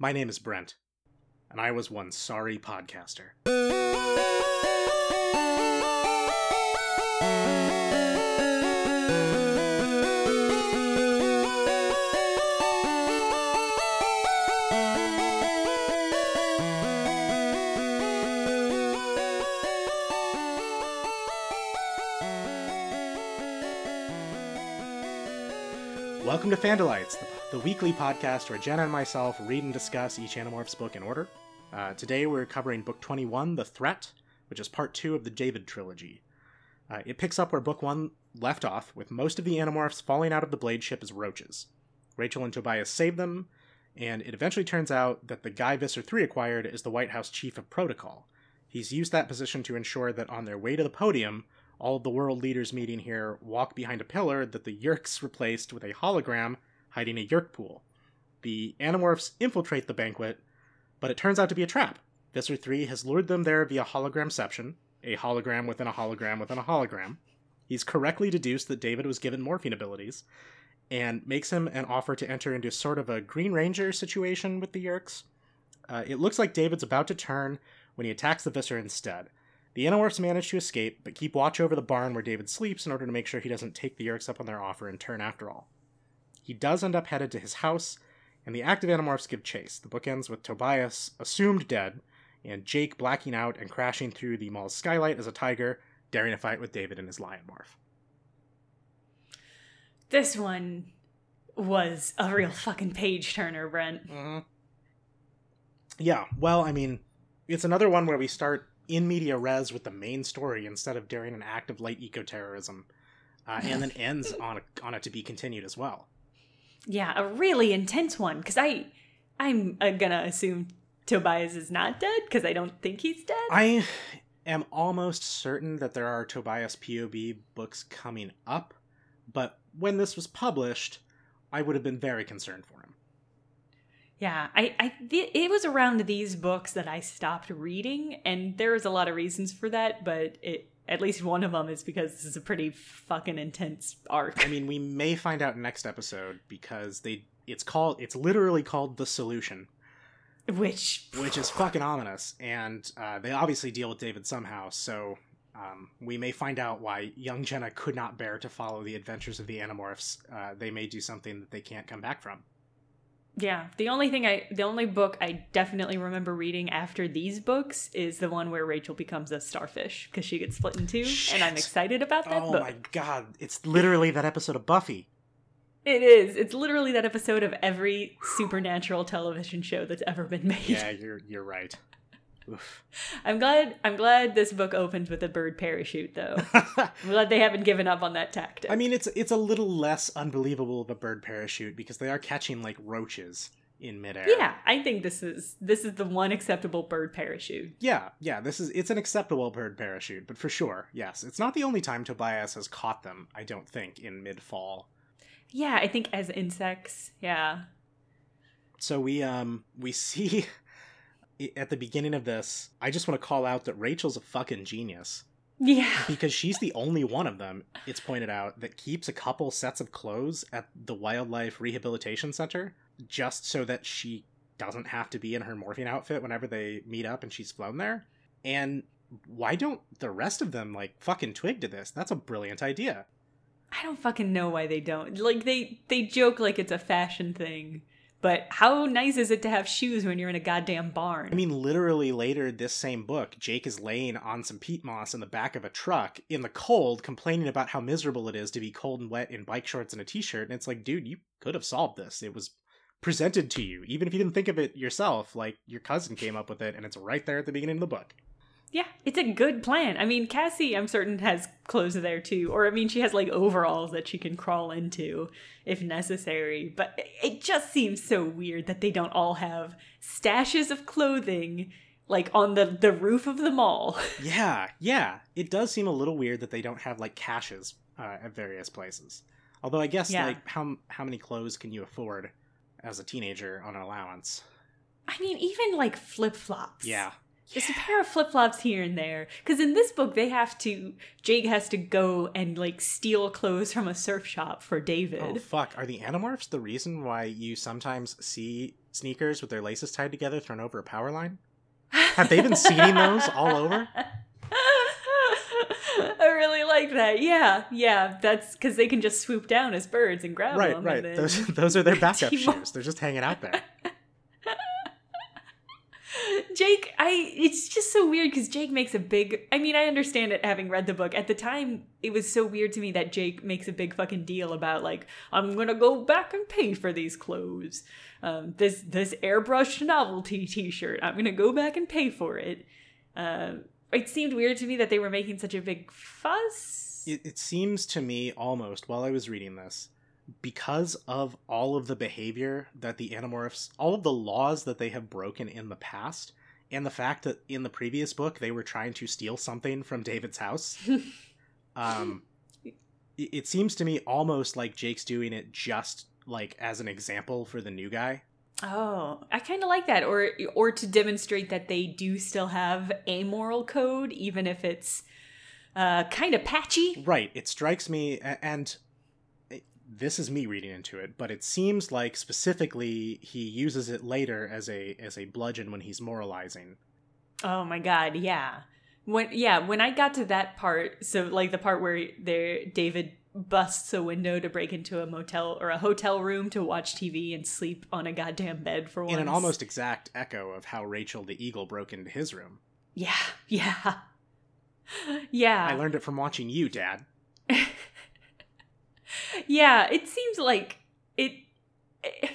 My name is Brent, and I was one sorry podcaster. Welcome to Fandalites, the, the weekly podcast where Jenna and myself read and discuss each Animorphs book in order. Uh, today we're covering book 21, The Threat, which is part two of the David trilogy. Uh, it picks up where book one left off, with most of the Animorphs falling out of the Blade ship as roaches. Rachel and Tobias save them, and it eventually turns out that the guy Visser 3 acquired is the White House Chief of Protocol. He's used that position to ensure that on their way to the podium, all of the world leaders meeting here walk behind a pillar that the Yeerks replaced with a hologram hiding a Yeerk pool. The Animorphs infiltrate the banquet, but it turns out to be a trap. Visser 3 has lured them there via hologramception, a hologram within a hologram within a hologram. He's correctly deduced that David was given morphing abilities, and makes him an offer to enter into sort of a Green Ranger situation with the Yeerks. Uh, it looks like David's about to turn when he attacks the Visser instead. The Animorphs manage to escape, but keep watch over the barn where David sleeps in order to make sure he doesn't take the Yeerks up on their offer and turn after all. He does end up headed to his house, and the active Animorphs give chase. The book ends with Tobias assumed dead, and Jake blacking out and crashing through the mall's skylight as a tiger, daring a fight with David and his lion morph. This one was a real fucking page turner, Brent. Mm-hmm. Yeah, well, I mean, it's another one where we start in media res with the main story instead of during an act of light eco-terrorism, uh, and then ends on a, on it to be continued as well. Yeah, a really intense one because I, I'm uh, gonna assume Tobias is not dead because I don't think he's dead. I am almost certain that there are Tobias POV books coming up, but when this was published, I would have been very concerned for him. Yeah, I, I, it was around these books that I stopped reading, and there was a lot of reasons for that, but it, at least one of them is because this is a pretty fucking intense arc. I mean, we may find out next episode because they, it's called, it's literally called the solution, which, which is fucking ominous, and uh, they obviously deal with David somehow. So um, we may find out why young Jenna could not bear to follow the adventures of the Animorphs. Uh, they may do something that they can't come back from. Yeah, the only thing I, the only book I definitely remember reading after these books is the one where Rachel becomes a starfish because she gets split in two, Shit. and I'm excited about that oh book. my god, it's literally that episode of Buffy. It is. It's literally that episode of every supernatural television show that's ever been made. Yeah, you're you're right. Oof. I'm glad. I'm glad this book opens with a bird parachute, though. I'm glad they haven't given up on that tactic. I mean, it's it's a little less unbelievable of a bird parachute because they are catching like roaches in midair. yeah, I think this is this is the one acceptable bird parachute. Yeah, yeah, this is it's an acceptable bird parachute, but for sure, yes, it's not the only time Tobias has caught them. I don't think in mid fall. Yeah, I think as insects. Yeah. So we um we see at the beginning of this, I just want to call out that Rachel's a fucking genius. Yeah. Because she's the only one of them, it's pointed out, that keeps a couple sets of clothes at the Wildlife Rehabilitation Center just so that she doesn't have to be in her morphing outfit whenever they meet up and she's flown there. And why don't the rest of them, like, fucking twig to this? That's a brilliant idea. I don't fucking know why they don't. Like they they joke like it's a fashion thing. But how nice is it to have shoes when you're in a goddamn barn? I mean, literally later this same book, Jake is laying on some peat moss in the back of a truck in the cold, complaining about how miserable it is to be cold and wet in bike shorts and a t-shirt. And it's like, dude, you could have solved this. It was presented to you, even if you didn't think of it yourself. Like your cousin came up with it, and it's right there at the beginning of the book. Yeah, it's a good plan. I mean, Cassie, I'm certain, has clothes there too. Or, I mean, she has like overalls that she can crawl into if necessary. But it just seems so weird that they don't all have stashes of clothing like on the, the roof of the mall. Yeah, yeah. It does seem a little weird that they don't have like caches uh, at various places. Although I guess Yeah. like how how many clothes can you afford as a teenager on an allowance? I mean, even like flip flops. Yeah. Just a pair of flip flops here and there. Because in this book, they have to, Jake has to go and like steal clothes from a surf shop for David. Oh fuck! Are the Animorphs the reason why you sometimes see sneakers with their laces tied together thrown over a power line? Have they been seeing those all over? I really like that. Yeah, yeah. That's because they can just swoop down as birds and grab right, them. right. then- Those those are their backup shoes. They're just hanging out there. Jake, I it's just so weird because Jake makes a big. I mean, I understand it having read the book at the time. It was so weird to me that Jake makes a big fucking deal about like I'm gonna go back and pay for these clothes. Um, this this airbrushed novelty T-shirt. I'm gonna go back and pay for it. Um, it seemed weird to me that they were making such a big fuss. It, it seems to me almost while I was reading this, because of all of the behavior that the Animorphs, all of the laws that they have broken in the past, and the fact that in the previous book they were trying to steal something from David's house. um, it, it seems to me almost like Jake's doing it just like as an example for the new guy. Oh, I kind of like that, or or to demonstrate that they do still have a moral code, even if it's uh, kind of patchy. Right. It strikes me, and this is me reading into it, but it seems like specifically he uses it later as a as a bludgeon when he's moralizing. Oh my god, yeah. When yeah, when I got to that part, so like the part where there David busts a window to break into a motel or a hotel room to watch TV and sleep on a goddamn bed for once. In an almost exact echo of how Rachel the Eagle broke into his room. Yeah, yeah. Yeah. I learned it from watching you, Dad. yeah, it seems like it. Eh,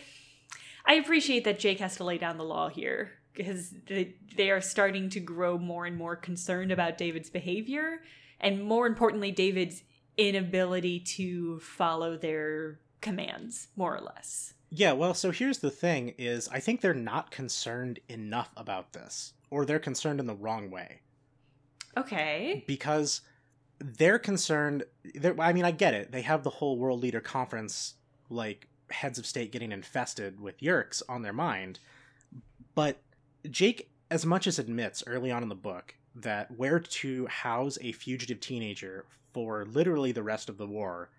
I appreciate that Jake has to lay down the law here because they, they are starting to grow more and more concerned about David's behavior, and more importantly, David's inability to follow their commands, more or less. Yeah, well, so here's the thing is I think they're not concerned enough about this or they're concerned in the wrong way. Okay. because they're concerned they're, i mean i get it. They have the whole world leader conference like heads of state getting infested with Yeerks on their mind. But jake as much as admits early on in the book that where to house a fugitive teenager for literally the rest of the war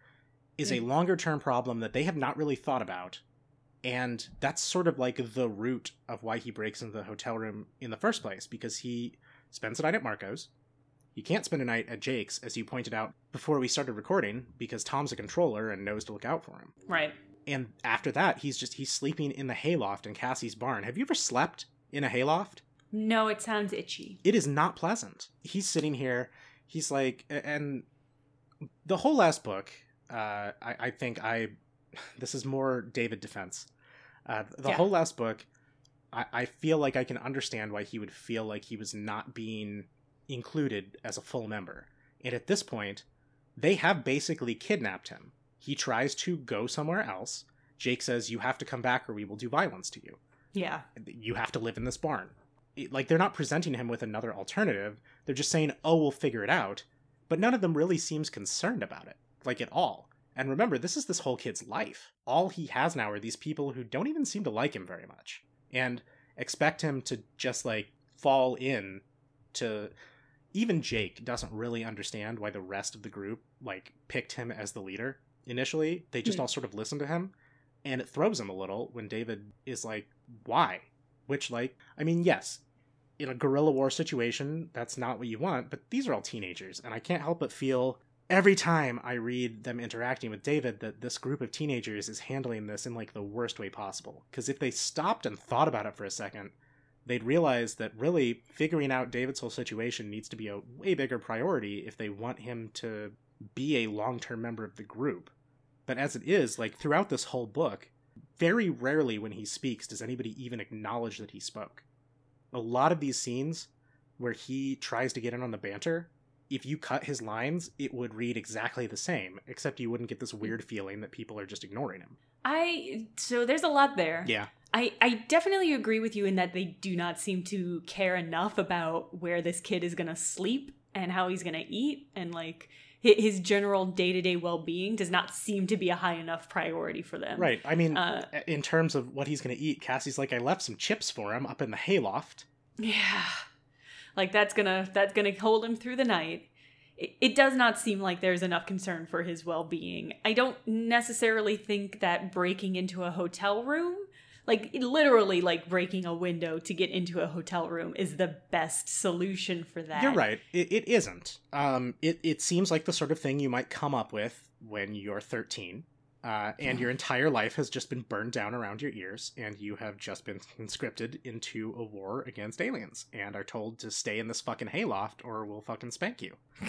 is a Mhm. longer term problem that they have not really thought about. And that's sort of like the root of why he breaks into the hotel room in the first place because he spends the night at marco's he can't spend a night at Jake's, as you pointed out before we started recording, because Tom's a controller and knows to look out for him. Right. And after that, he's just he's sleeping in the hayloft in Cassie's barn. Have you ever slept in a hayloft? No, it sounds itchy. It is not pleasant. He's sitting here, he's like and the whole last book, uh, I, I think I this is more David defense. Uh, the Yeah. whole last book, I, I feel like I can understand why he would feel like he was not being included as a full member. And at this point, they have basically kidnapped him. He tries to go somewhere else. Jake says, You have to come back or we will do violence to you. Yeah. You have to live in this barn. It- like, they're not presenting him with another alternative. They're just saying, Oh, we'll figure it out. But none of them really seems concerned about it, like at all. And remember, this is this whole kid's life. All he has now are these people who don't even seem to like him very much. And expect him to just, like, fall in to even Jake doesn't really understand why the rest of the group like picked him as the leader initially. They just Hmm. all sort of listen to him and it throws him a little when David is like, "Why?" Which like, I mean, yes, in a guerrilla war situation, that's not what you want, but these are all teenagers and I can't help but feel every time I read them interacting with David that this group of teenagers is handling this in like the worst way possible. Cuz if they stopped and thought about it for a second, they'd realize that really figuring out David's whole situation needs to be a way bigger priority if they want him to be a long term member of the group. But as it is, like throughout this whole book, very rarely when he speaks does anybody even acknowledge that he spoke. A lot of these scenes where he tries to get in on the banter, if you cut his lines, it would read exactly the same, except you wouldn't get this weird feeling that people are just ignoring him. I so there's a lot there. Yeah. I, I definitely agree with you in that they do not seem to care enough about where this kid is going to sleep and how he's going to eat and like his general day-to-day well-being does not seem to be a high enough priority for them. Right. I mean, Uh, in terms of what he's going to eat, Cassie's like, I left some chips for him up in the hayloft. Yeah. Like that's going to that's going to hold him through the night. It, it does not seem like there's enough concern for his well-being. I don't necessarily think that breaking into a hotel room Like literally like breaking a window to get into a hotel room is the best solution for that. You're right. It, it isn't. Um, it, it seems like the sort of thing you might come up with when you're 13 uh, and your entire life has just been burned down around your ears, and you have just been conscripted into a war against aliens, and are told to stay in this fucking hayloft or we'll fucking spank you.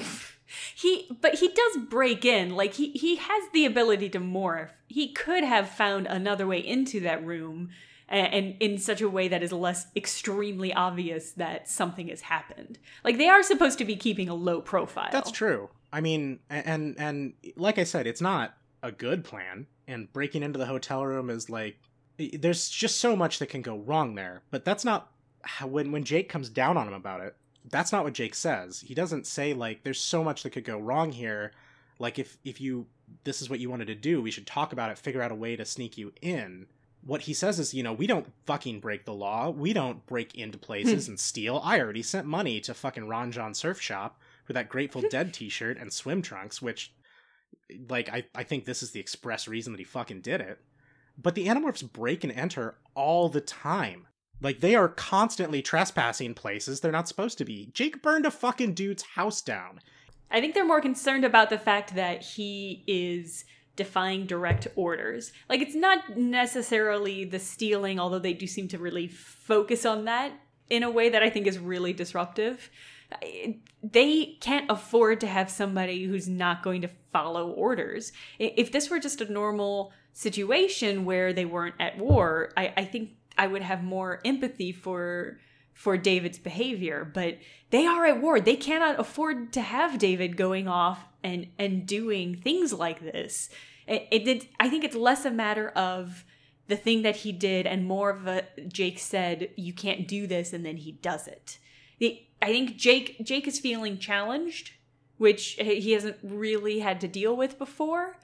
he, but he does break in. Like he he has the ability to morph. He could have found another way into that room, and, and in such a way that is less extremely obvious that something has happened. Like they are supposed to be keeping a low profile. That's true. I mean, and and like I said, it's not a good plan and breaking into the hotel room is like there's just so much that can go wrong there but that's not how, when when Jake comes down on him about it that's not what Jake says. He doesn't say like there's so much that could go wrong here. Like if if you this is what you wanted to do we should talk about it figure out a way to sneak you in. What he says is you know we don't fucking break the law. We don't break into places hmm. and steal. I already sent money to fucking Ron Jon Surf Shop for that grateful dead t-shirt and swim trunks which like I, I think this is the express reason that he fucking did it. But the Animorphs break and enter all the time. Like they are constantly trespassing places they're not supposed to be. Jake burned a fucking dude's house down. I think they're more concerned about the fact that he is defying direct orders. Like it's not necessarily the stealing, although they do seem to really focus on that in a way that I think is really disruptive they can't afford to have somebody who's not going to follow orders. If this were just a normal situation where they weren't at war, I, I think I would have more empathy for for David's behavior. But they are at war. They cannot afford to have David going off and and doing things like this. It, it did. I think it's less a matter of the thing that he did and more of a Jake said you can't do this and then he does it. I think Jake Jake is feeling challenged, which he hasn't really had to deal with before.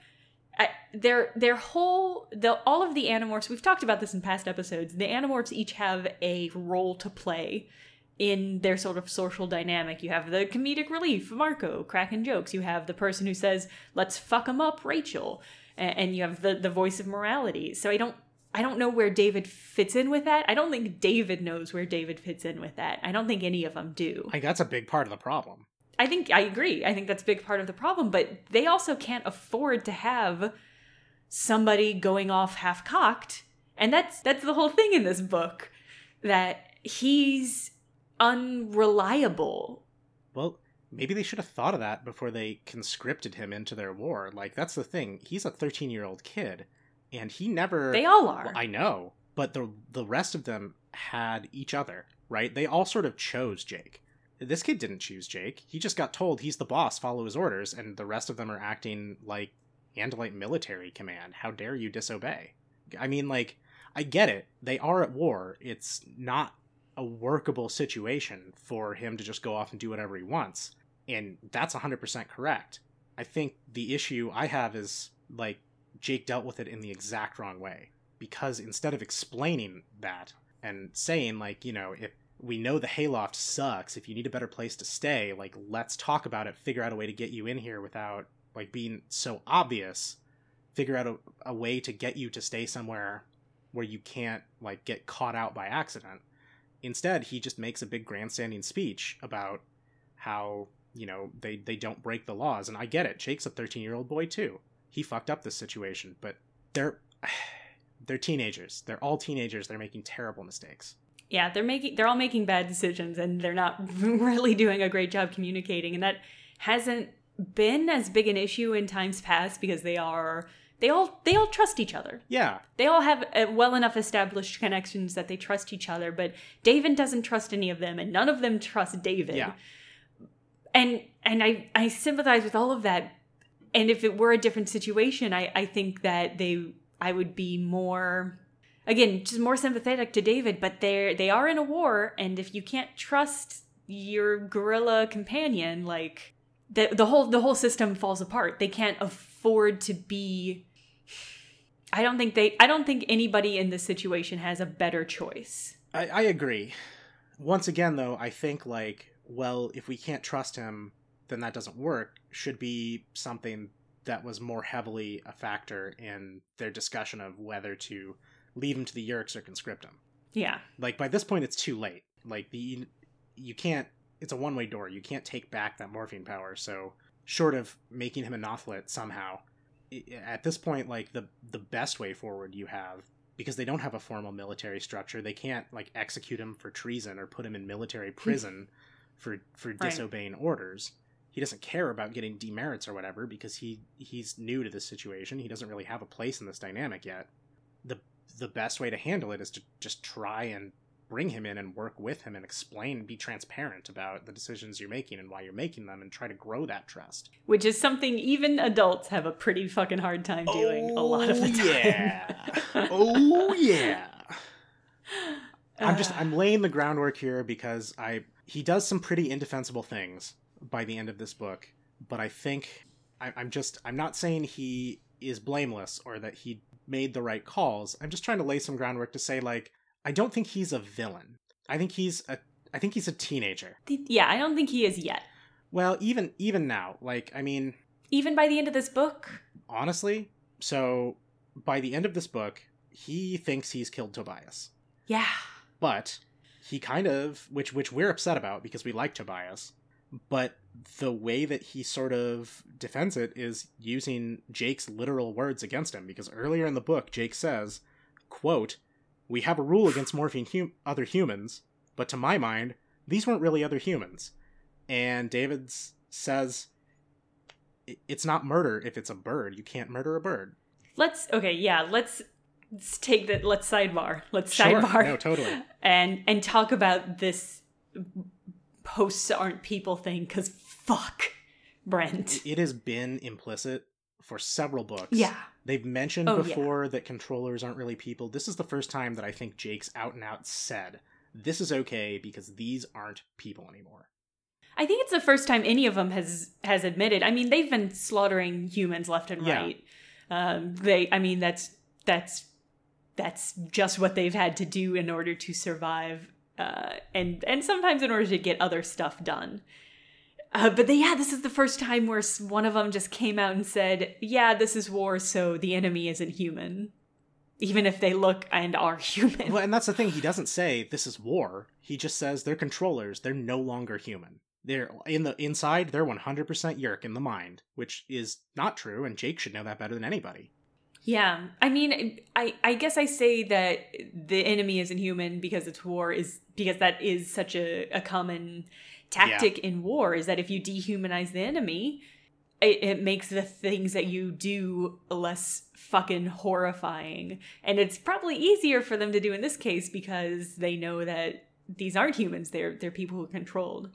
I, their their whole the all of the animorphs we've talked about this in past episodes. The animorphs each have a role to play in their sort of social dynamic. You have the comedic relief, Marco, cracking jokes. You have the person who says, "Let's fuck them up," Rachel, and, and you have the the voice of morality. So I don't I don't know where David fits in with that. I don't think David knows where David fits in with that. I don't think any of them do. I think that's a big part of the problem. I think I agree. I think that's a big part of the problem, but they also can't afford to have somebody going off half cocked. And that's that's the whole thing in this book that he's unreliable. Well, maybe they should have thought of that before they conscripted him into their war. Like that's the thing. He's a 13-year-old kid and he never They all are. Well, I know, but the the rest of them had each other, right? They all sort of chose Jake. This kid didn't choose Jake. He just got told he's the boss, follow his orders, and the rest of them are acting like Andalite military command. How dare you disobey? I mean, like, I get it. They are at war. It's not a workable situation for him to just go off and do whatever he wants. And that's 100% correct. I think the issue I have is, like, Jake dealt with it in the exact wrong way. Because instead of explaining that and saying, like, you know, if we know the hayloft sucks, if you need a better place to stay, like, let's talk about it, figure out a way to get you in here without, like, being so obvious, figure out a, a way to get you to stay somewhere where you can't, like, get caught out by accident. Instead, he just makes a big grandstanding speech about how, you know, they, they don't break the laws. And I get it. Jake's a 13 year old boy, too he fucked up the situation, but they're they're teenagers. They're all teenagers. They're making terrible mistakes. Yeah, they're making they're all making bad decisions and they're not really doing a great job communicating and that hasn't been as big an issue in times past because they are they all they all trust each other. Yeah. They all have uh, well enough established connections that they trust each other, but David doesn't trust any of them and none of them trust David. Yeah. And and I I sympathize with all of that, and if it were a different situation, I, I think that they I would be more again just more sympathetic to David. But they're they are in a war, and if you can't trust your guerrilla companion, like the the whole the whole system falls apart. They can't afford to be. I don't think they. I don't think anybody in this situation has a better choice. I, I agree. Once again, though, I think like, well, if we can't trust him, then that doesn't work should be something that was more heavily a factor in their discussion of whether to leave him to the Yeerks or conscript him. Yeah. Like by this point, it's too late. Like the you can't. It's a one way door. You can't take back that morphing power. So short of making him a Nothlit somehow, at this point, like the the best way forward you have because they don't have a formal military structure. They can't like execute him for treason or put him in military hmm. prison for for Right. disobeying orders. He doesn't care about getting demerits or whatever because he he's new to this situation. He doesn't really have a place in this dynamic yet. The the best way to handle it is to just try and bring him in and work with him and explain be transparent about the decisions you're making and why you're making them and try to grow that trust. Which is something even adults have a pretty fucking hard time doing a lot of the time. yeah. oh yeah. I'm just Uh, I'm laying the groundwork here because I he does some pretty indefensible things by the end of this book, but I think I, I'm just I'm not saying he is blameless or that he made the right calls. I'm just trying to lay some groundwork to say like I don't think he's a villain. I think he's a I think he's a teenager. yeah, I don't think he is yet. Well, even even now, like I mean, Even by the end of this book, honestly, so by the end of this book, he thinks he's killed Tobias. yeah. but he kind of which which we're upset about because we like Tobias but the way that he sort of defends it is using Jake's literal words against him because earlier in the book Jake says quote we have a rule against morphing hum- other humans but to my mind these weren't really other humans and David says it's not murder if it's a bird you can't murder a bird Let's okay, yeah, let's, let's take that let's sidebar. Let's Sure. sidebar. No, totally. And and talk about this posts aren't people thing cuz fuck Brent. it has been implicit for several books Yeah. They've mentioned Oh, yeah. before that controllers aren't really people. This is the first time that I think Jake's out and out said, this is okay because these aren't people anymore. I think it's the first time any of them has has admitted. I mean, they've been slaughtering humans left and Yeah. right. Um, they, I mean, that's that's that's just what they've had to do in order to survive, uh, and and sometimes in order to get other stuff done. Uh, but they, yeah, this is the first time where one of them just came out and said, "Yeah, this is war, so the enemy isn't human." Even if they look and are human. Well, and that's the thing. He doesn't say this is war. He just says they're controllers. They're no longer human. They're in the inside. They're 100% Yeerk in the mind, which is not true. And Jake should know that better than anybody. Yeah, I mean, I I guess I say that the enemy isn't human because it's war is because that is such a, a common tactic in war is that if you dehumanize the enemy, it, it makes the things that you do less fucking horrifying, and it's probably easier for them to do in this case because they know that these aren't humans; they're they're people who are controlled.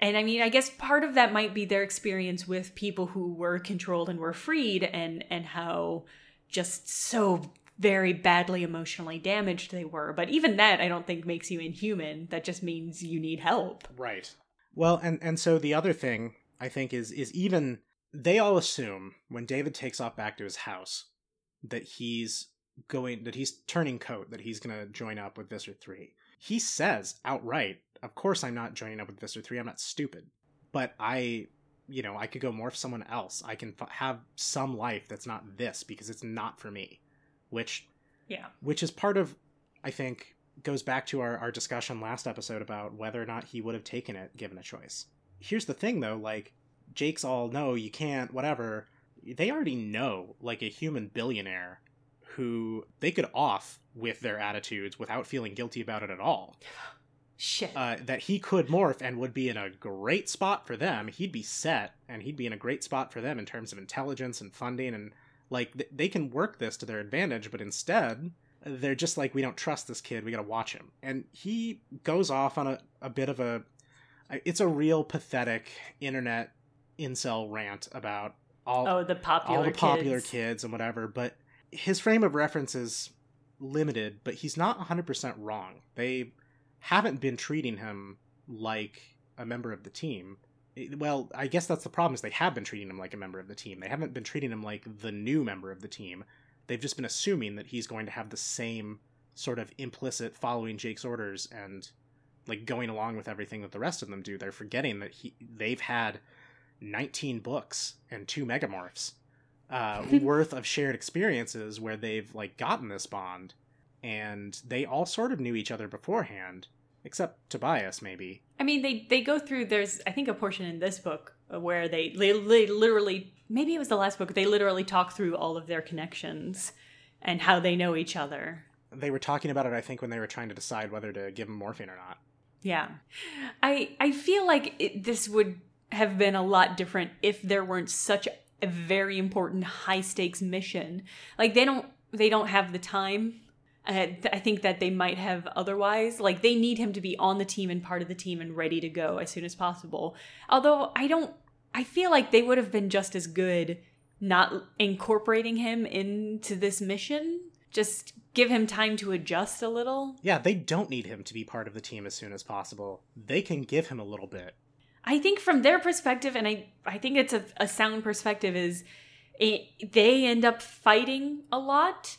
And I mean, I guess part of that might be their experience with people who were controlled and were freed, and and how just so very badly emotionally damaged they were. But even that, I don't think makes you inhuman. That just means you need help. Right. Well, and and so the other thing I think is is even they all assume when David takes off back to his house that he's going that he's turning coat that he's going to join up with Visser 3. He says outright, "Of course I'm not joining up with Visser 3. I'm not stupid." But I you know, I could go morph someone else. I can f- have some life that's not this because it's not for me. Which Yeah. which is part of i think goes back to our, our discussion last episode about whether or not he would have taken it given a choice here's the thing though like jake's all no you can't whatever they already know like a human billionaire who they could off with their attitudes without feeling guilty about it at all Shit. uh, that he could morph and would be in a great spot for them. He'd be set, and he'd be in a great spot for them in terms of intelligence and funding, and like th- they can work this to their advantage. But instead, they're just like, we don't trust this kid. We got to watch him, and he goes off on a, a bit of a. It's a real pathetic internet incel rant about all oh, the popular all the popular kids. kids and whatever. But his frame of reference is limited, but he's not 100% wrong. They haven't been treating him like a member of the team. Well, I guess that's the problem is they have been treating him like a member of the team. They haven't been treating him like the new member of the team. They've just been assuming that he's going to have the same sort of implicit following Jake's orders and like going along with everything that the rest of them do. They're forgetting that he they've had 19 books and two megamorphs uh, worth of shared experiences where they've like gotten this bond and they all sort of knew each other beforehand, except Tobias, maybe. I mean, they they go through. There's I think a portion in this book where they they, they literally maybe it was the last book. They literally talk through all of their connections and how they know each other. They were talking about it, I think, when they were trying to decide whether to give him morphing or not. Yeah, I I feel like it, this would have been a lot different if there weren't such a very important high stakes mission. Like they don't they don't have the time. Uh, I think that they might have otherwise. Like they need him to be on the team and part of the team and ready to go as soon as possible. Although I don't I feel like they would have been just as good not incorporating him into this mission. Just give him time to adjust a little. Yeah, they don't need him to be part of the team as soon as possible. They can give him a little bit. I think from their perspective, and I, I think it's a, a sound perspective, is it, they end up fighting a lot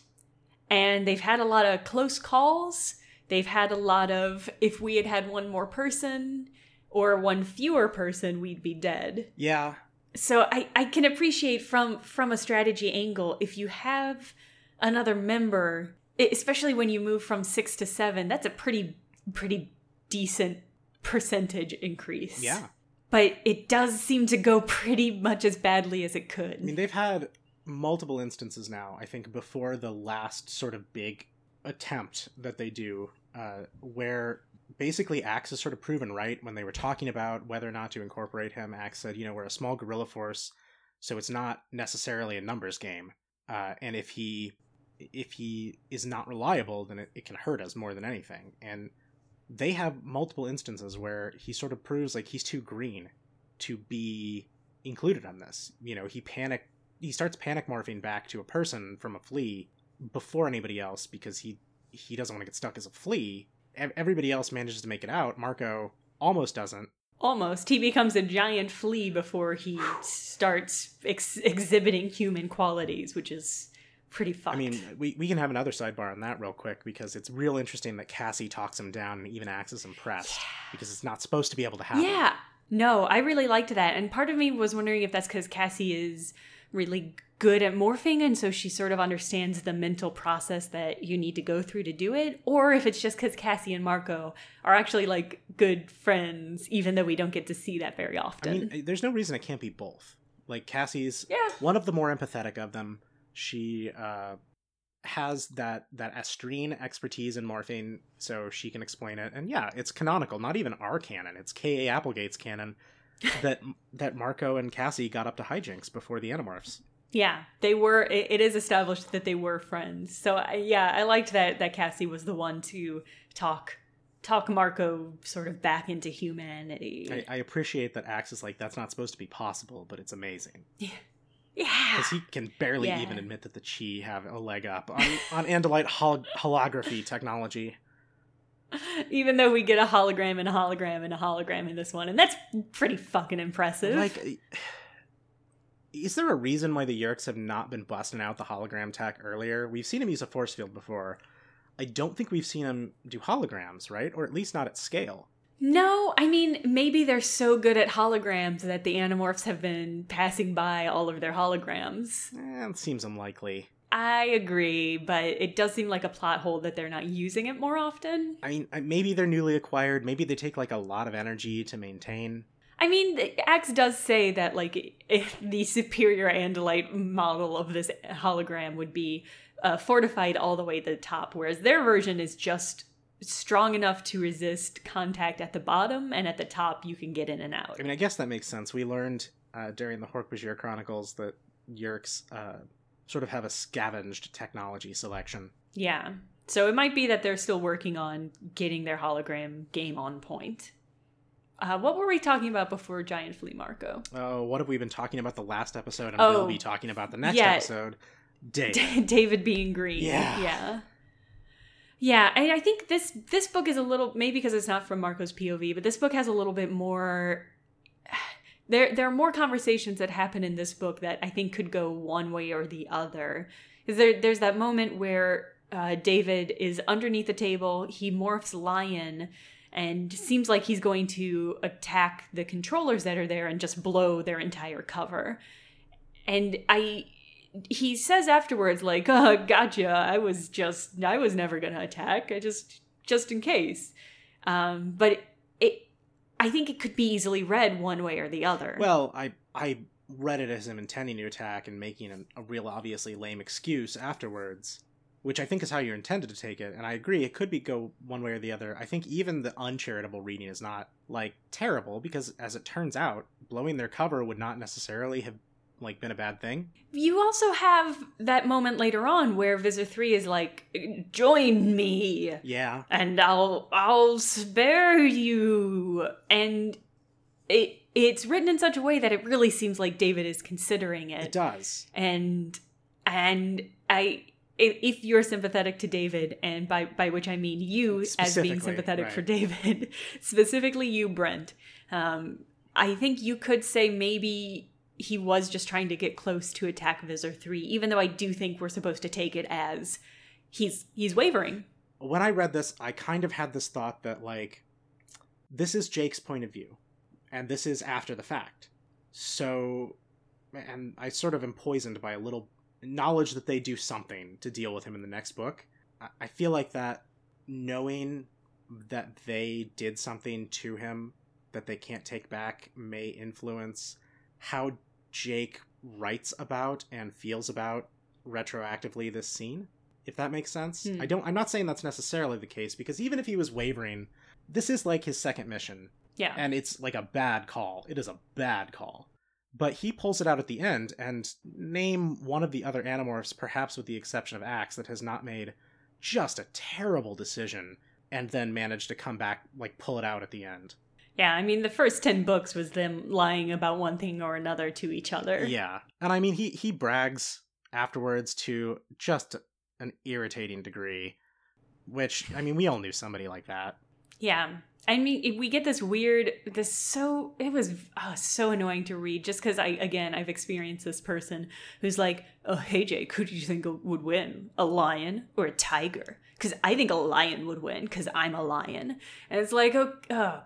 and they've had a lot of close calls. They've had a lot of, if we had had one more person, or one fewer person, we'd be dead. Yeah. So I, I can appreciate from from a strategy angle if you have another member, especially when you move from six to seven, that's a pretty pretty decent percentage increase. Yeah. But it does seem to go pretty much as badly as it could. I mean, they've had multiple instances now, I think, before the last sort of big attempt that they do, uh, where basically Ax is sort of proven right when they were talking about whether or not to incorporate him. Ax said, you know, we're a small guerrilla force, so it's not necessarily a numbers game. Uh, and if he if he is not reliable, then it, it can hurt us more than anything. And they have multiple instances where he sort of proves like he's too green to be included on this. You know, he panic he starts panic morphing back to a person from a flea before anybody else because he he doesn't want to get stuck as a flea everybody else manages to make it out. Marco almost doesn't. Almost. He becomes a giant flea before he starts ex- exhibiting human qualities, which is pretty fucked. I mean, we, we can have another sidebar on that real quick because it's real interesting that Cassie talks him down and even Ax is impressed yeah. because it's not supposed to be able to happen. Yeah. No, I really liked that. And part of me was wondering if that's because Cassie is really good at morphing and so she sort of understands the mental process that you need to go through to do it or if it's just because cassie and marco are actually like good friends even though we don't get to see that very often. I mean there's no reason it can't be both. Like cassie's yeah. one of the more empathetic of them. She uh has that that estreen expertise in morphing so she can explain it. And yeah it's canonical not even our canon. It's K.A. Applegate's canon that that Marco and Cassie got up to hijinks before the Animorphs. Yeah, they were. It, it is established that they were friends. So I, yeah, I liked that that Cassie was the one to talk talk Marco sort of back into humanity. I, I appreciate that Ax is like that's not supposed to be possible, but it's amazing. Yeah. Yeah, because he can barely yeah. even admit that the Chee have a leg up on on Andalite hol- holography technology. Even though we get a hologram and a hologram and a hologram in this one, and that's pretty fucking impressive. Like, is there a reason why the Yeerks have not been busting out the hologram tech earlier? We've seen him use a force field before. I don't think we've seen him do holograms, right? Or at least not at scale. No, I mean, maybe they're so good at holograms that the Animorphs have been passing by all of their holograms. Eh, it seems unlikely. I agree, but it does seem like a plot hole that they're not using it more often. I mean, maybe they're newly acquired. Maybe they take like a lot of energy to maintain. I mean, Ax does say that like the superior Andalite model of this hologram would be uh, fortified all the way to the top, whereas their version is just strong enough to resist contact at the bottom, and at the top you can get in and out. I mean, I guess that makes sense. We learned uh, during the Hork-Bajir Chronicles that Yeerks uh, sort of have a scavenged technology selection. Yeah. So it might be that they're still working on getting their hologram game on point. Uh, what were we talking about before Giant Flea Marco? Oh, what have we been talking about the last episode and oh, we'll be talking about the next yeah. episode? David. David being green. Yeah. Yeah. Yeah, and I think this this book is a little maybe because it's not from Marco's POV, but this book has a little bit more there there are more conversations that happen in this book that I think could go one way or the other. Is there there's that moment where uh, David is underneath the table, he morphs lion and seems like he's going to attack the controllers that are there and just blow their entire cover. And I he says afterwards, like, "Oh, gotcha. I was just, I was never gonna attack. I just, just in case." Um, but I think it could be easily read one way or the other. Well, I I read it as him intending to attack and making an, a real obviously lame excuse afterwards, which I think is how you're intended to take it. And I agree, it could be go one way or the other. I think even the uncharitable reading is not like terrible because, as it turns out, blowing their cover would not necessarily have like been a bad thing. You also have that moment later on where Visser 3 is like, "Join me." Yeah. And I'll I'll spare you. And it it's written in such a way that it really seems like David is considering it. It does. And and I if you're sympathetic to David, and by by which I mean you as being sympathetic for. David, specifically you, Brent, um, I think you could say maybe he was just trying to get close to attack Visser three, even though I do think we're supposed to take it as he's he's wavering. When I read this, I kind of had this thought that like this is Jake's point of view, and this is after the fact. So, and I sort of am poisoned by a little knowledge that they do something to deal with him in the next book. I feel like that knowing that they did something to him that they can't take back may influence how Jake writes about and feels about retroactively this scene if that makes sense. Hmm. i don't i'm not saying that's necessarily the case because even if he was wavering this is like his second mission. Yeah. and it's like a bad call. It is a bad call. But he pulls it out at the end and name one of the other animorphs perhaps with the exception of Ax that has not made just a terrible decision and then managed to come back like pull it out at the end Yeah, I mean, the first 10 books was them lying about one thing or another to each other. Yeah. And I mean he he brags afterwards to just an irritating degree, which I mean we all knew somebody like that. Yeah. I mean, we get this weird, this so, it was oh, so annoying to read just because I, again, I've experienced this person who's like, oh, hey, Jake, who do you think would win? A lion or a tiger? Because I think a lion would win because I'm a lion. And it's like, oh, oh,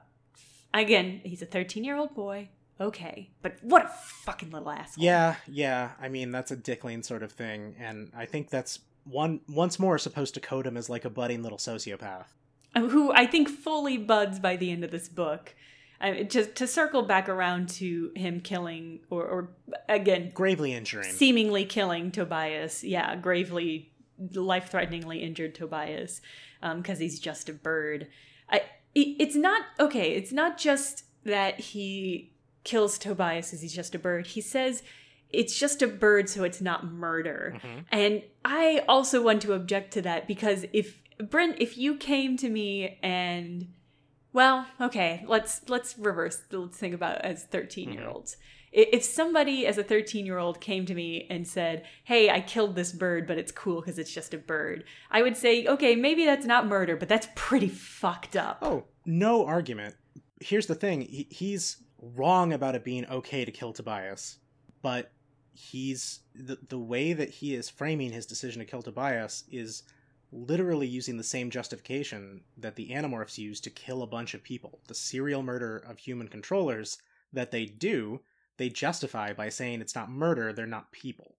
again, he's a 13 year old boy. Okay. But what a fucking little asshole. Yeah, yeah. I mean that's a dickling sort of thing, and I think that's one once more supposed to code him as like a budding little sociopath. who I think fully buds by the end of this book. Uh, just to circle back around to him killing, or, or again, Gravely injuring. seemingly killing Tobias. Yeah, gravely, life threateningly injured Tobias because he's just a bird. I, it's not okay. It's not just that he kills Tobias as he's just a bird. He says it's just a bird, so it's not murder. Mhm. And I also want to object to that because if Brent, if you came to me and well, okay, let's let's reverse. Let's think about as 13 year olds. I If somebody as a 13 year old came to me and said, Hey, I killed this bird, but it's cool because it's just a bird, I would say, Okay, maybe that's not murder, but that's pretty fucked up. Oh, no argument. Here's the thing: he, he's wrong about it being okay to kill Tobias, but he's the the way that he is framing his decision to kill Tobias is literally using the same justification that the Animorphs use to kill a bunch of people. The serial murder of human controllers that they do, they justify by saying it's not murder; they're not people,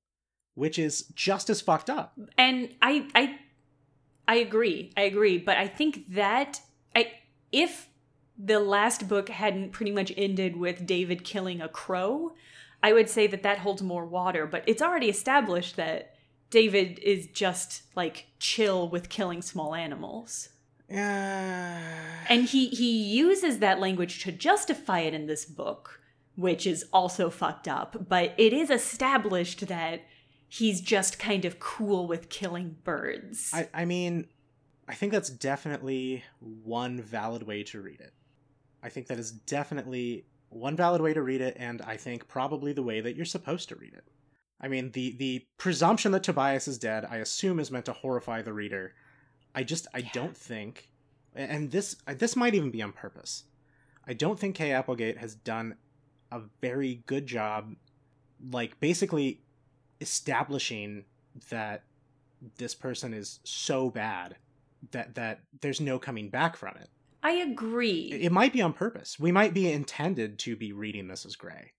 which is just as fucked up. and I I I agree. I agree, but I think that I if the last book hadn't pretty much ended with David killing a crow, I would say that that holds more water, but it's already established that David is just like chill with killing small animals. Yeah. And he he uses that language to justify it in this book, which is also fucked up, but it is established that he's just kind of cool with killing birds. I, I mean, I think that's definitely one valid way to read it. I think that is definitely one valid way to read it, and I think probably the way that you're supposed to read it. I mean, the the presumption that Tobias is dead, I assume, is meant to horrify the reader. I just, I Yeah. don't think, and this uh, this might even be on purpose. I don't think Kay Applegate has done a very good job, like basically establishing that this person is so bad that that there's no coming back from it. I agree. It might be on purpose. We might be intended to be reading this as gray.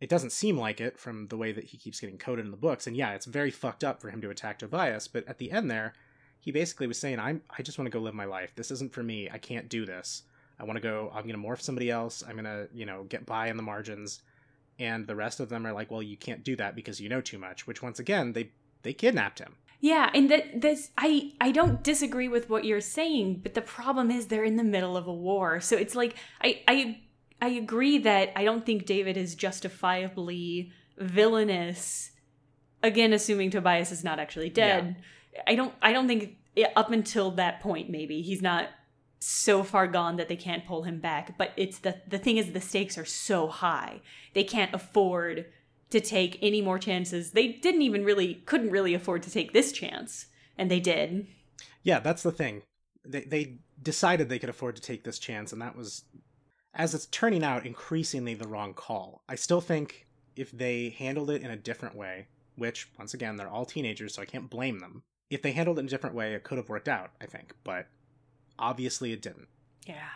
it doesn't seem like it from the way that he keeps getting coded in the books. And yeah, it's very fucked up for him to attack Tobias, but at the end there, he basically was saying, I'm I just want to go live my life. This isn't for me. I can't do this. I want to go I'm gonna morph somebody else. I'm gonna, you know, get by in the margins. And the rest of them are like, Well, you can't do that because you know too much, which once again, they they kidnapped him. Yeah, and that this I I don't disagree with what you're saying, but the problem is they're in the middle of a war. So it's like I I I agree that I don't think David is justifiably villainous. Again, assuming Tobias is not actually dead. I don't I don't think up until that point maybe he's not so far gone that they can't pull him back, but it's the the thing is the stakes are so high. They can't afford to take any more chances. They didn't even really couldn't really afford to take this chance, and they did. Yeah, that's the thing. They they decided they could afford to take this chance, and that was, as it's turning out, increasingly the wrong call. I still think if they handled it in a different way, which once again they're all teenagers, so I can't blame them. If they handled it in a different way, it could have worked out. I think, but obviously it didn't. Yeah.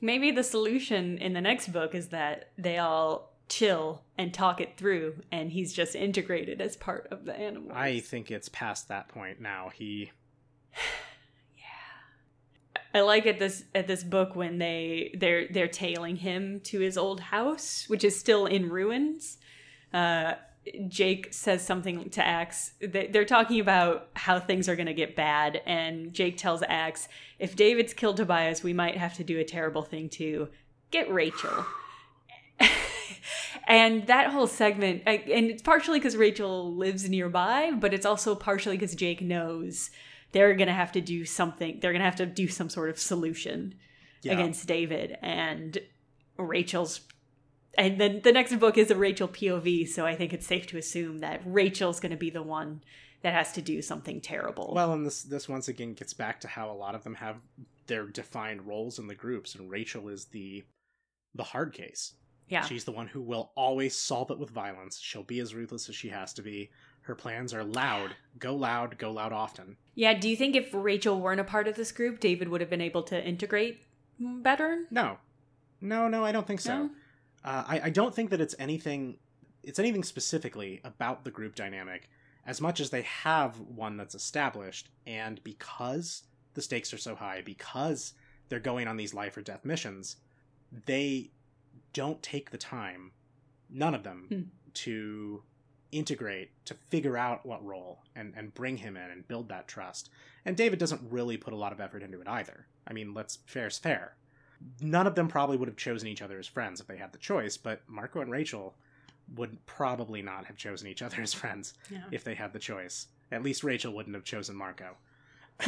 Maybe the solution in the next book is that they all chill and talk it through and he's just integrated as part of the animal i think it's past that point now he yeah i like at this at this book when they they're they're tailing him to his old house which is still in ruins uh Jake says something to Ax. They're talking about how things are going to get bad, and Jake tells Ax, if David's killed Tobias, we might have to do a terrible thing too. Get Rachel and that whole segment and it's partially because rachel lives nearby but it's also partially because jake knows they're gonna have to do something they're gonna have to do some sort of solution yeah. against david and rachel's and then the next book is a rachel pov so i think it's safe to assume that rachel's gonna be the one that has to do something terrible well and this this once again gets back to how a lot of them have their defined roles in the groups and rachel is the the hard case yeah. She's the one who will always solve it with violence. She'll be as ruthless as she has to be. Her plans are loud. Go loud, go loud often. Yeah, do you think if Rachel weren't a part of this group, David would have been able to integrate better? No. No, no, I don't think so. No? Uh, I, I don't think that it's anything it's anything specifically about the group dynamic as much as they have one that's established and because the stakes are so high because they're going on these life or death missions they don't take the time, none of them, hmm. to integrate, to figure out what role and, and bring him in and build that trust. And David doesn't really put a lot of effort into it either. I mean, let's fair's fair. None of them probably would have chosen each other as friends if they had the choice, but Marco and Rachel would probably not have chosen each other as friends yeah. if they had the choice. At least Rachel wouldn't have chosen Marco.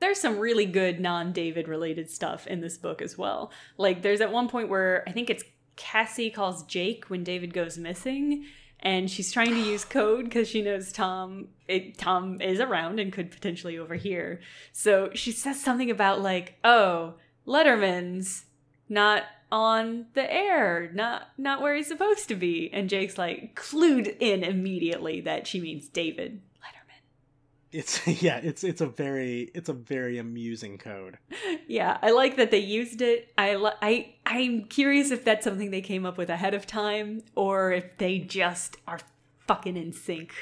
there's some really good non-David related stuff in this book as well. Like there's at one point where I think it's Cassie calls Jake when David goes missing and she's trying to use code because she knows Tom it, Tom is around and could potentially overhear. So she says something about like, "Oh, Letterman's not on the air, not not where he's supposed to be." And Jake's like clued in immediately that she means David it's yeah it's it's a very it's a very amusing code. Yeah i like that they used it. I i i'm curious if that's something they came up with ahead of time or if they just are fucking in sync.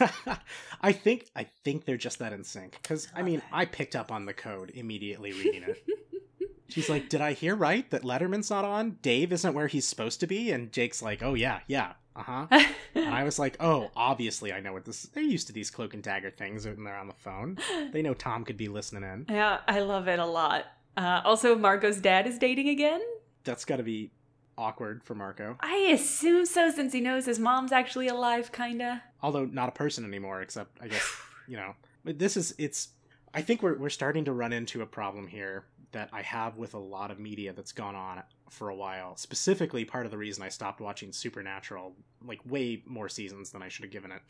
I think i think they're just that in sync because i mean i picked up on the code immediately reading it. She's like did i hear right that letterman's not on? Dave isn't where he's supposed to be? And jake's like oh yeah yeah uh-huh. And i was like oh obviously i know what this they're used to these cloak and dagger things when they're on the phone. They know tom could be listening in. Yeah i love it a lot. Uh, also marco's dad is dating again? That's got to be awkward for marco. I assume so since he knows his mom's actually alive kinda. Although not a person anymore except i guess you know. But this is it's i think we're, we're starting to run into a problem here that I have with a lot of media that's gone on for a while. Specifically, part of the reason I stopped watching Supernatural, like way more seasons than I should have given it,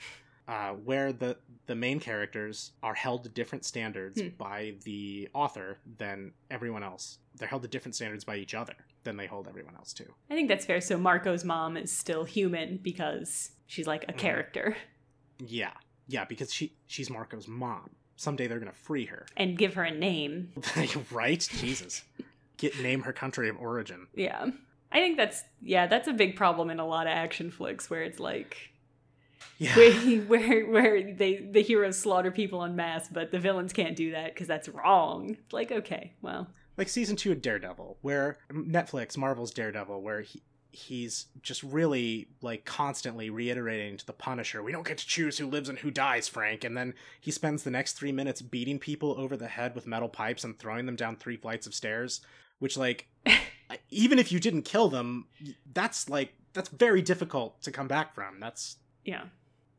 uh, where the the main characters are held to different standards hmm. by the author than everyone else. They're held to different standards by each other than they hold everyone else to. I think that's fair. So Marco's mom is still human because she's like a mm. character. Yeah, yeah, because she she's Marco's mom someday they're gonna free her and give her a name. right? Jesus. Get name her country of origin. Yeah. I think that's yeah, that's a big problem in a lot of action flicks where it's like Yeah. where where where they the heroes slaughter people en masse, but the villains can't do that because that's wrong. It's like okay, well, like season two of Daredevil, where Netflix, Marvel's Daredevil, where he he's just really like constantly reiterating to the Punisher, "We don't get to choose who lives and who dies, Frank." And then he spends the next three minutes beating people over the head with metal pipes and throwing them down three flights of stairs. Which, like, even if you didn't kill them, that's like that's very difficult to come back from. That's yeah,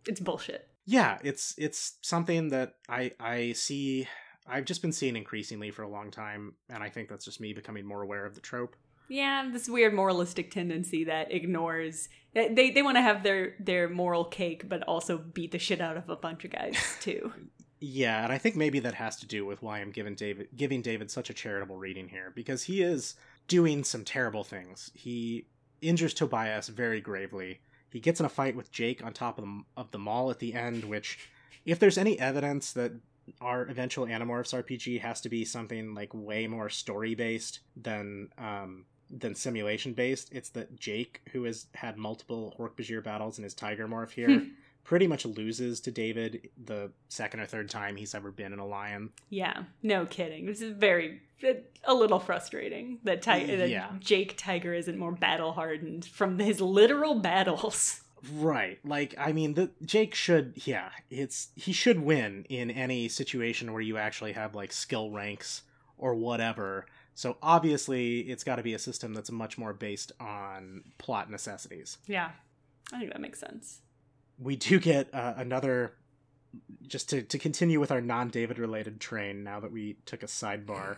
it's bullshit. yeah, it's it's something that I I see. I've just been seeing increasingly for a long time, and I think that's just me becoming more aware of the trope. Yeah, this weird moralistic tendency that ignores they they want to have their their moral cake, but also beat the shit out of a bunch of guys too. Yeah, and I think maybe that has to do with why I'm giving David giving David such a charitable reading here because he is doing some terrible things. He injures Tobias very gravely. He gets in a fight with Jake on top of the, of the mall at the end, which, if there's any evidence that our eventual Animorphs RPG has to be something like way more story based than um, than simulation based, it's that Jake, who has had multiple Hork-Bajir battles in his Tiger Morph here, hmm. pretty much loses to David the second or third time he's ever been in a lion. yeah, no kidding. This is very a little frustrating that, Ti- that Yeah. Jake Tiger isn't more battle hardened from his literal battles. Right. Like I mean the Jake should yeah, it's he should win in any situation where you actually have like skill ranks or whatever. So obviously it's got to be a system that's much more based on plot necessities. Yeah, I think that makes sense. We do get uh, another just to to continue with our non-David related train now that we took a sidebar.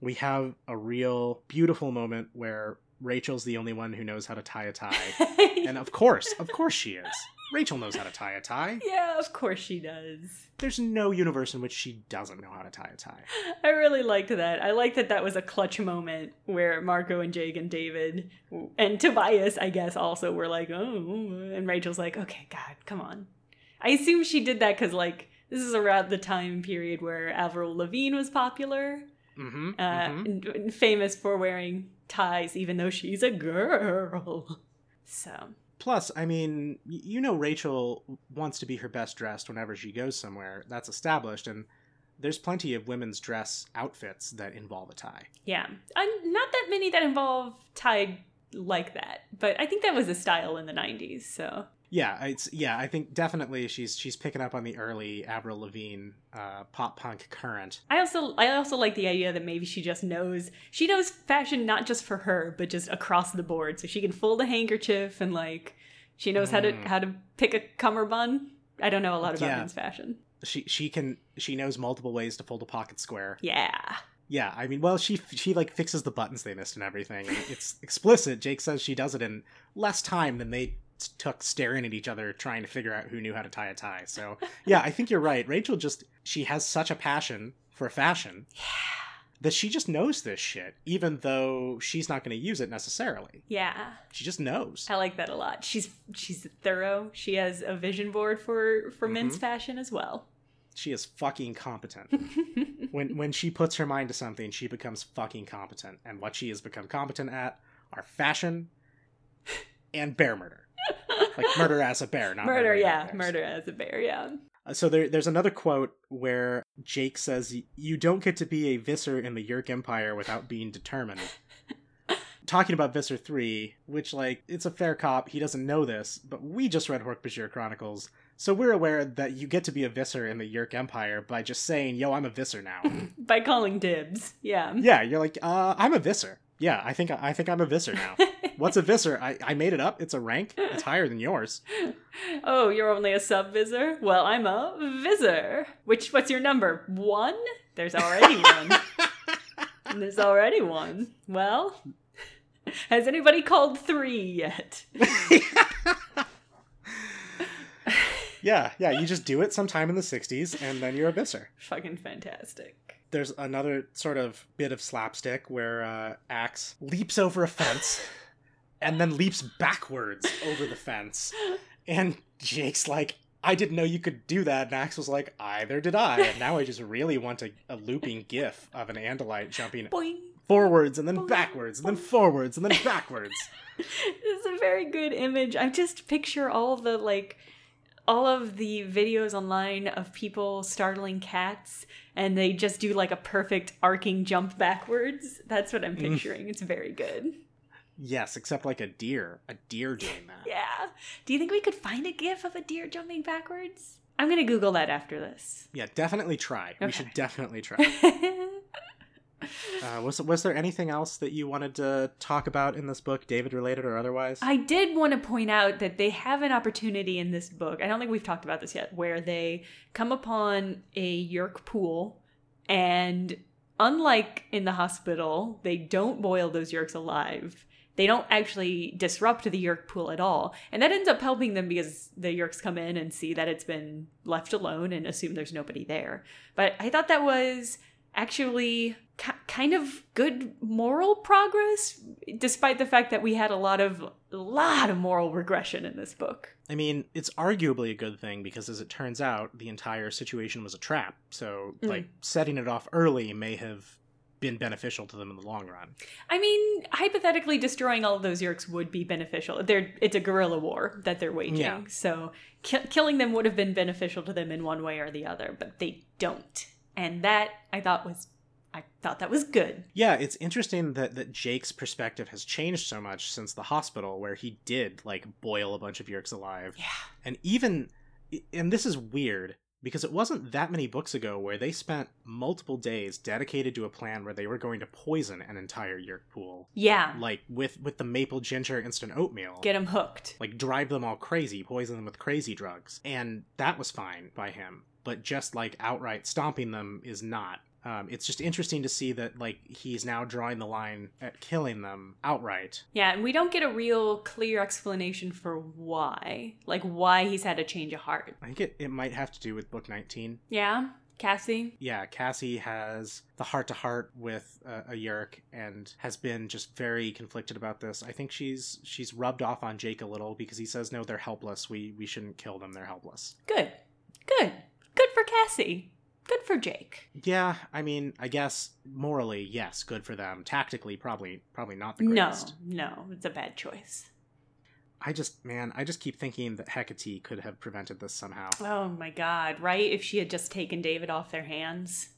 We have a real beautiful moment where Rachel's the only one who knows how to tie a tie. And of course, of course she is. Rachel knows how to tie a tie. yeah, of course she does. There's no universe in which she doesn't know how to tie a tie. I really liked that. I liked that that was a clutch moment where Marco and Jake and David and Tobias, I guess, also were like, oh, and Rachel's like, okay, God, come on. I assume she did that because, like, this is around the time period where Avril Lavigne was popular, Mm-hmm. uh, mhm. and famous for wearing ties, even though she's a girl. So, Plus, I mean, you know, Rachel wants to be her best dressed whenever she goes somewhere. That's established, and there's plenty of women's dress outfits that involve a tie. yeah. Not that many that involve tie like that, but I think that was a style in the 90s, so. Yeah, it's yeah. I think definitely she's she's picking up on the early Avril Lavigne uh, pop punk current. I also I also like the idea that maybe she just knows she knows fashion not just for her, but just across the board. So she can fold a handkerchief and like she knows how to Mm. how to pick a cummerbund. I don't know a lot about Yeah. men's fashion. She she can she knows multiple ways to fold a pocket square. Yeah. Yeah, I mean, well, she she like fixes the buttons they missed and everything. And it's explicit. Jake says she does it in less time than they took staring at each other trying to figure out who knew how to tie a tie. So yeah, I think you're right. Rachel just she has such a passion for fashion that she just knows this shit, even though she's not going to use it necessarily. Yeah. She just knows. I like that a lot. She's she's thorough. She has a vision board for for men's Mhm. fashion as well. She is fucking competent. when when she puts her mind to something, she becomes fucking competent. And what she has become competent at are fashion and bear murder. Like murder as a bear, not murder, yeah. Murder as a bear, yeah. Uh, So there, there's another quote where Jake says, "You don't get to be a Visser in the Yeerk Empire without being determined." Talking about Visser three, which like it's a fair cop. He doesn't know this, but we just read Hork-Bajir Chronicles, so we're aware that you get to be a Visser in the Yeerk Empire by just saying, "Yo, I'm a Visser now." By calling dibs. Yeah. yeah, you're like, uh, "I'm a Visser." Yeah, I think I think I'm a Visser now. What's a Visser? I, I made it up. It's a rank. It's higher than yours. Oh, you're only a sub Visser? Well, I'm a Visser. Which what's your number? One? There's already one. There's already one. Well, has anybody called three yet? yeah, yeah. You just do it sometime in the '60s, and then you're a Visser. Fucking fantastic. there's another sort of bit of slapstick where uh, Ax leaps over a fence and then leaps backwards over the fence. And Jake's like, I didn't know you could do that. And Ax was like, either did I. And now I just really want a, a looping gif of an Andalite jumping Boing. forwards and then backwards and then forwards and then backwards. this is a very good image. I just picture all the like all of the videos online of people startling cats and they just do like a perfect arcing jump backwards. That's what I'm mm. picturing. it's very good. Yes, except like a deer. A deer doing that. Yeah. Do you think we could find a gif of a deer jumping backwards? I'm going to Google that after this. Yeah, definitely try. Okay. We should definitely try. Uh, was was there anything else that you wanted to talk about in this book, David related or otherwise? I did want to point out that they have an opportunity in this book. I don't think we've talked about this yet, where they come upon a Yeerk pool, and unlike in the hospital, they don't boil those Yeerks alive. They don't actually disrupt the Yeerk pool at all. And that ends up helping them because the Yeerks come in and see that it's been left alone and assume there's nobody there. But I thought that was actually ki- kind of good moral progress despite the fact that we had a lot of a lot of moral regression in this book. I mean, it's arguably a good thing because, as it turns out, the entire situation was a trap. So, Mm. like, setting it off early may have been beneficial to them in the long run. I mean, hypothetically, destroying all of those Yeerks would be beneficial. They're, it's a guerrilla war that they're waging. Yeah. So ki- killing them would have been beneficial to them in one way or the other, but they don't. And that I thought was, I thought that was good. Yeah, it's interesting that, that Jake's perspective has changed so much since the hospital, where he did, like, boil a bunch of Yeerks alive. Yeah. And even, and this is weird because it wasn't that many books ago where they spent multiple days dedicated to a plan where they were going to poison an entire Yeerk pool, Yeah. like with with the maple ginger instant oatmeal. Get them hooked. like drive them all crazy, poison them with crazy drugs, and that was fine by him. But just like outright stomping them is not. Um, it's just interesting to see that like he's now drawing the line at killing them outright. Yeah, and we don't get a real clear explanation for why. Like why he's had a change of heart. I think it, it might have to do with book 19. Yeah? Cassie? Yeah, Cassie has the heart to heart with uh, a Yeerk and has been just very conflicted about this. I think she's she's rubbed off on Jake a little because he says no, they're helpless. We we shouldn't kill them. They're helpless. Good. Good. Good for Cassie. Good for Jake. Yeah, I mean, I guess morally, yes, good for them. Tactically, probably probably not the greatest. No, no, it's a bad choice. I just man, I just keep thinking that Hecate could have prevented this somehow. Oh my god, right? If she had just taken David off their hands.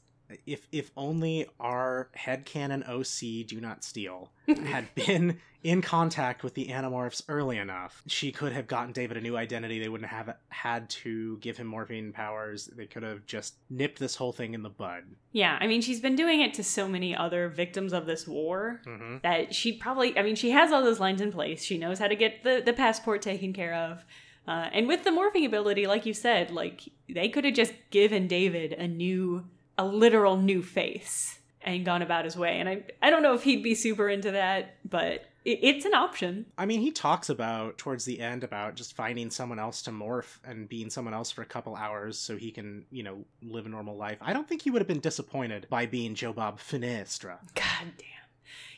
If if only our headcanon OC do not steal had been in contact with the Animorphs early enough, she could have gotten David a new identity. They wouldn't have had to give him morphing powers. They could have just nipped this whole thing in the bud. Yeah, I mean, she's been doing it to so many other victims of this war hmm that she probably, I mean, she has all those lines in place. She knows how to get the, the passport taken care of. Uh, and with the morphing ability, like you said, like they could have just given David a new, a literal new face and gone about his way. And I, I don't know if he'd be super into that, but it, it's an option. I mean, he talks about towards the end about just finding someone else to morph and being someone else for a couple hours so he can, you know, live a normal life. I don't think he would have been disappointed by being Joe Bob Fenestre. God damn.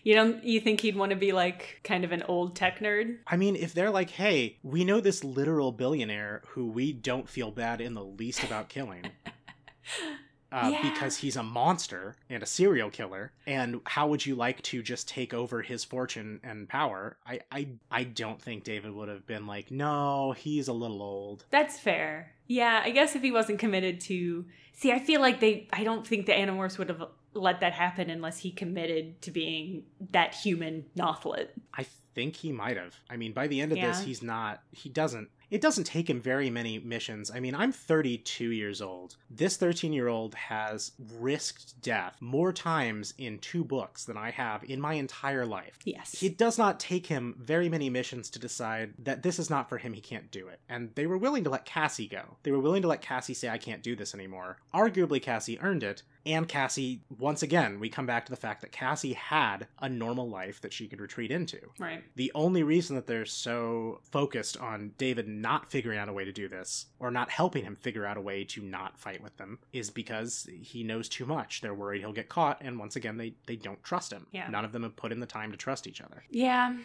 You don't, you think he'd want to be like kind of an old tech nerd? I mean, if they're like, hey, we know this literal billionaire who we don't feel bad in the least about killing. Uh, Yeah. Because he's a monster and a serial killer, and how would you like to just take over his fortune and power? I, I, I don't think David would have been like, no, he's a little old. That's fair. Yeah, I guess if he wasn't committed to see, I feel like they I don't think the Animorphs would have let that happen unless he committed to being that human Nothlit. I think he might have. I mean, by the end of this, he's not. He doesn't. It doesn't take him very many missions. I mean, I'm 32 years old. This 13 year old has risked death more times in two books than I have in my entire life. Yes. It does not take him very many missions to decide that this is not for him, he can't do it. And they were willing to let Cassie go. They were willing to let Cassie say, I can't do this anymore. Arguably, Cassie earned it. And Cassie, once again, we come back to the fact that Cassie had a normal life that she could retreat into. right. The only reason that they're so focused on David not figuring out a way to do this, or not helping him figure out a way to not fight with them, is because he knows too much. They're worried he'll get caught, and once again, they, they don't trust him. Yeah. None of them have put in the time to trust each other. Yeah.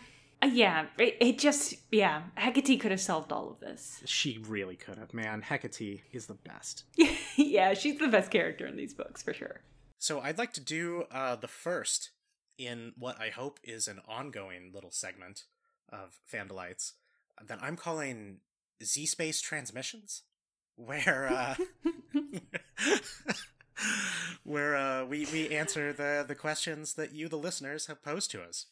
Uh, yeah. It, it just yeah. Hecate could have solved all of this. She really could have. Man, Hecate is the best. yeah, she's the best character in these books for sure. So I'd like to do uh, the first in what I hope is an ongoing little segment of Fandelites that I'm calling Z Space Transmissions, where uh, where uh, we we answer the the questions that you, the listeners, have posed to us.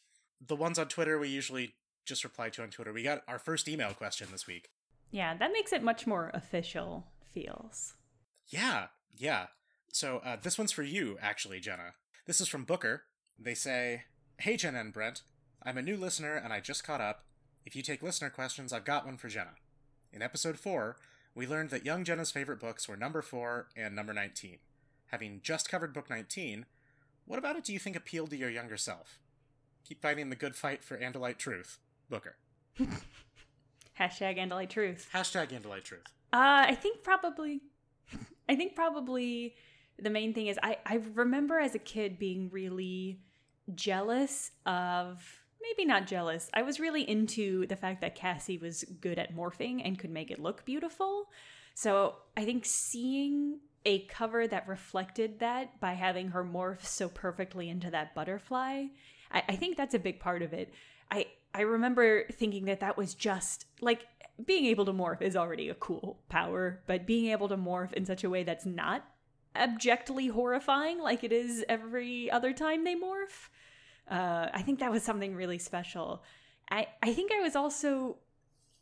The ones on Twitter we usually just reply to on Twitter. We got our first email question this week. Yeah, that makes it much more official. Feels. Yeah, yeah. So uh, this one's for you, actually, Jenna. This is from Booker. They say, "Hey Jenna and Brent, I'm a new listener and I just caught up. If you take listener questions, I've got one for Jenna. In episode four, we learned that young Jenna's favorite books were number four and number 19. Having just covered book 19, what about it do you think appealed to your younger self? Keep fighting the good fight for Andalite truth. Booker. Hashtag Andalite truth. Hashtag Andalite truth. Uh, I think probably, I think probably the main thing is I, I remember as a kid being really jealous of maybe not jealous. I was really into the fact that Cassie was good at morphing and could make it look beautiful. So I think seeing a cover that reflected that by having her morph so perfectly into that butterfly, I, I think that's a big part of it. I I remember thinking that that was just like being able to morph is already a cool power, but being able to morph in such a way that's not abjectly horrifying like it is every other time they morph. Uh, I think that was something really special. I, I think I was also,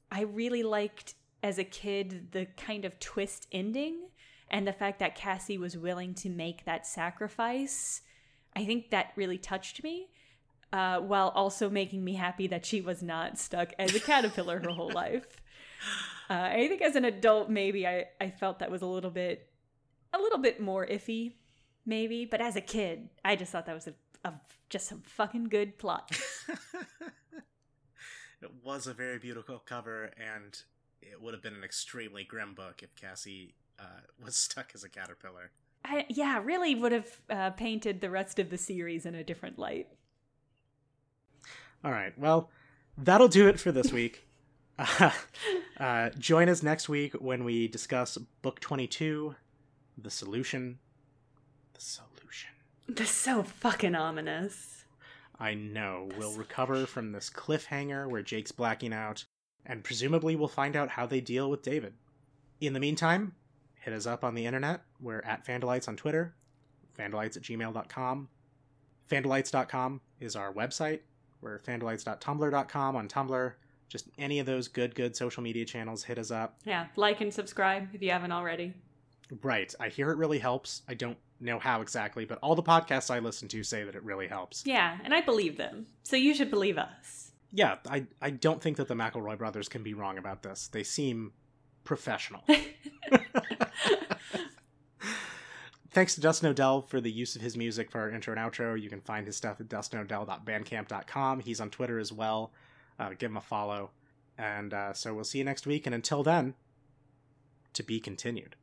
I really liked as a kid the kind of twist ending and the fact that Cassie was willing to make that sacrifice. I think that really touched me. Uh, while also making me happy that she was not stuck as a caterpillar her whole life. Uh, I think as an adult, maybe I, I felt that was a little bit a little bit more iffy, maybe. But as a kid, I just thought that was a, a just some fucking good plot. it was a very beautiful cover, and it would have been an extremely grim book if Cassie uh, was stuck as a caterpillar. I, yeah, really would have uh, painted the rest of the series in a different light. All right, well, that'll do it for this week. uh, join us next week when we discuss book 22 the solution. The solution. That's so fucking ominous. I know. The we'll solution. recover from this cliffhanger where Jake's blacking out, and presumably we'll find out how they deal with David. In the meantime, hit us up on the internet. We're at Fandelites on Twitter, fandelites at gmail.com. Fandelites.com is our website. We're fandelites.tumblr.com on Tumblr. Just any of those good, good social media channels, hit us up. Yeah, like and subscribe if you haven't already. Right. I hear it really helps. I don't know how exactly, but all the podcasts I listen to say that it really helps. Yeah, and I believe them. So you should believe us. Yeah, I, I don't think that the McElroy brothers can be wrong about this. They seem professional. Thanks to Dustin Odell for the use of his music for our intro and outro. You can find his stuff at dustinodell.bandcamp.com. He's on Twitter as well. Uh, give him a follow. And uh, so we'll see you next week. And until then, to be continued.